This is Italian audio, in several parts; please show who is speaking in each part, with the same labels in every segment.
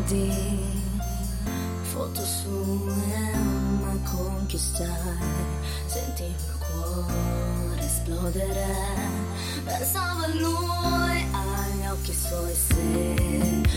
Speaker 1: avanti, foto su e ama conquistare, senti il mio cuore esplodere, pensavo a lui, agli occhi suoi se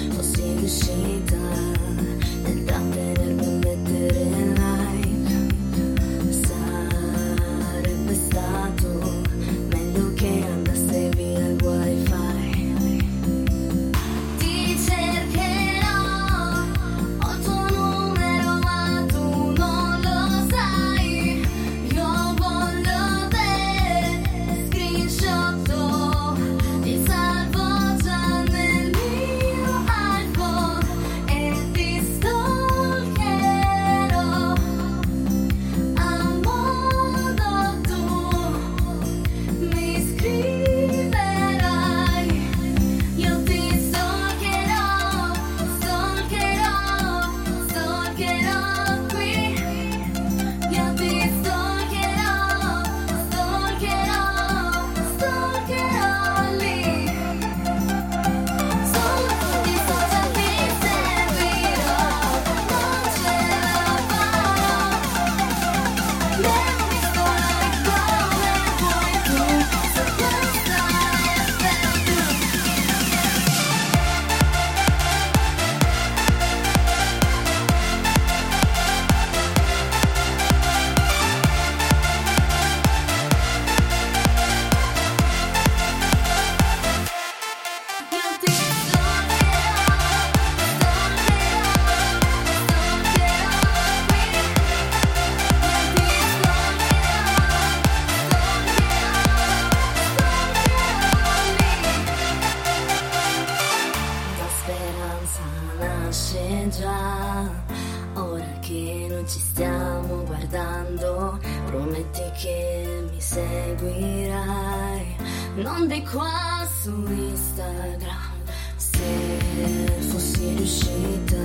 Speaker 1: non ci stiamo guardando, prometti che mi seguirai, non di qua su Instagram. Se fossi riuscita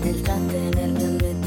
Speaker 1: nel trattenermi a metà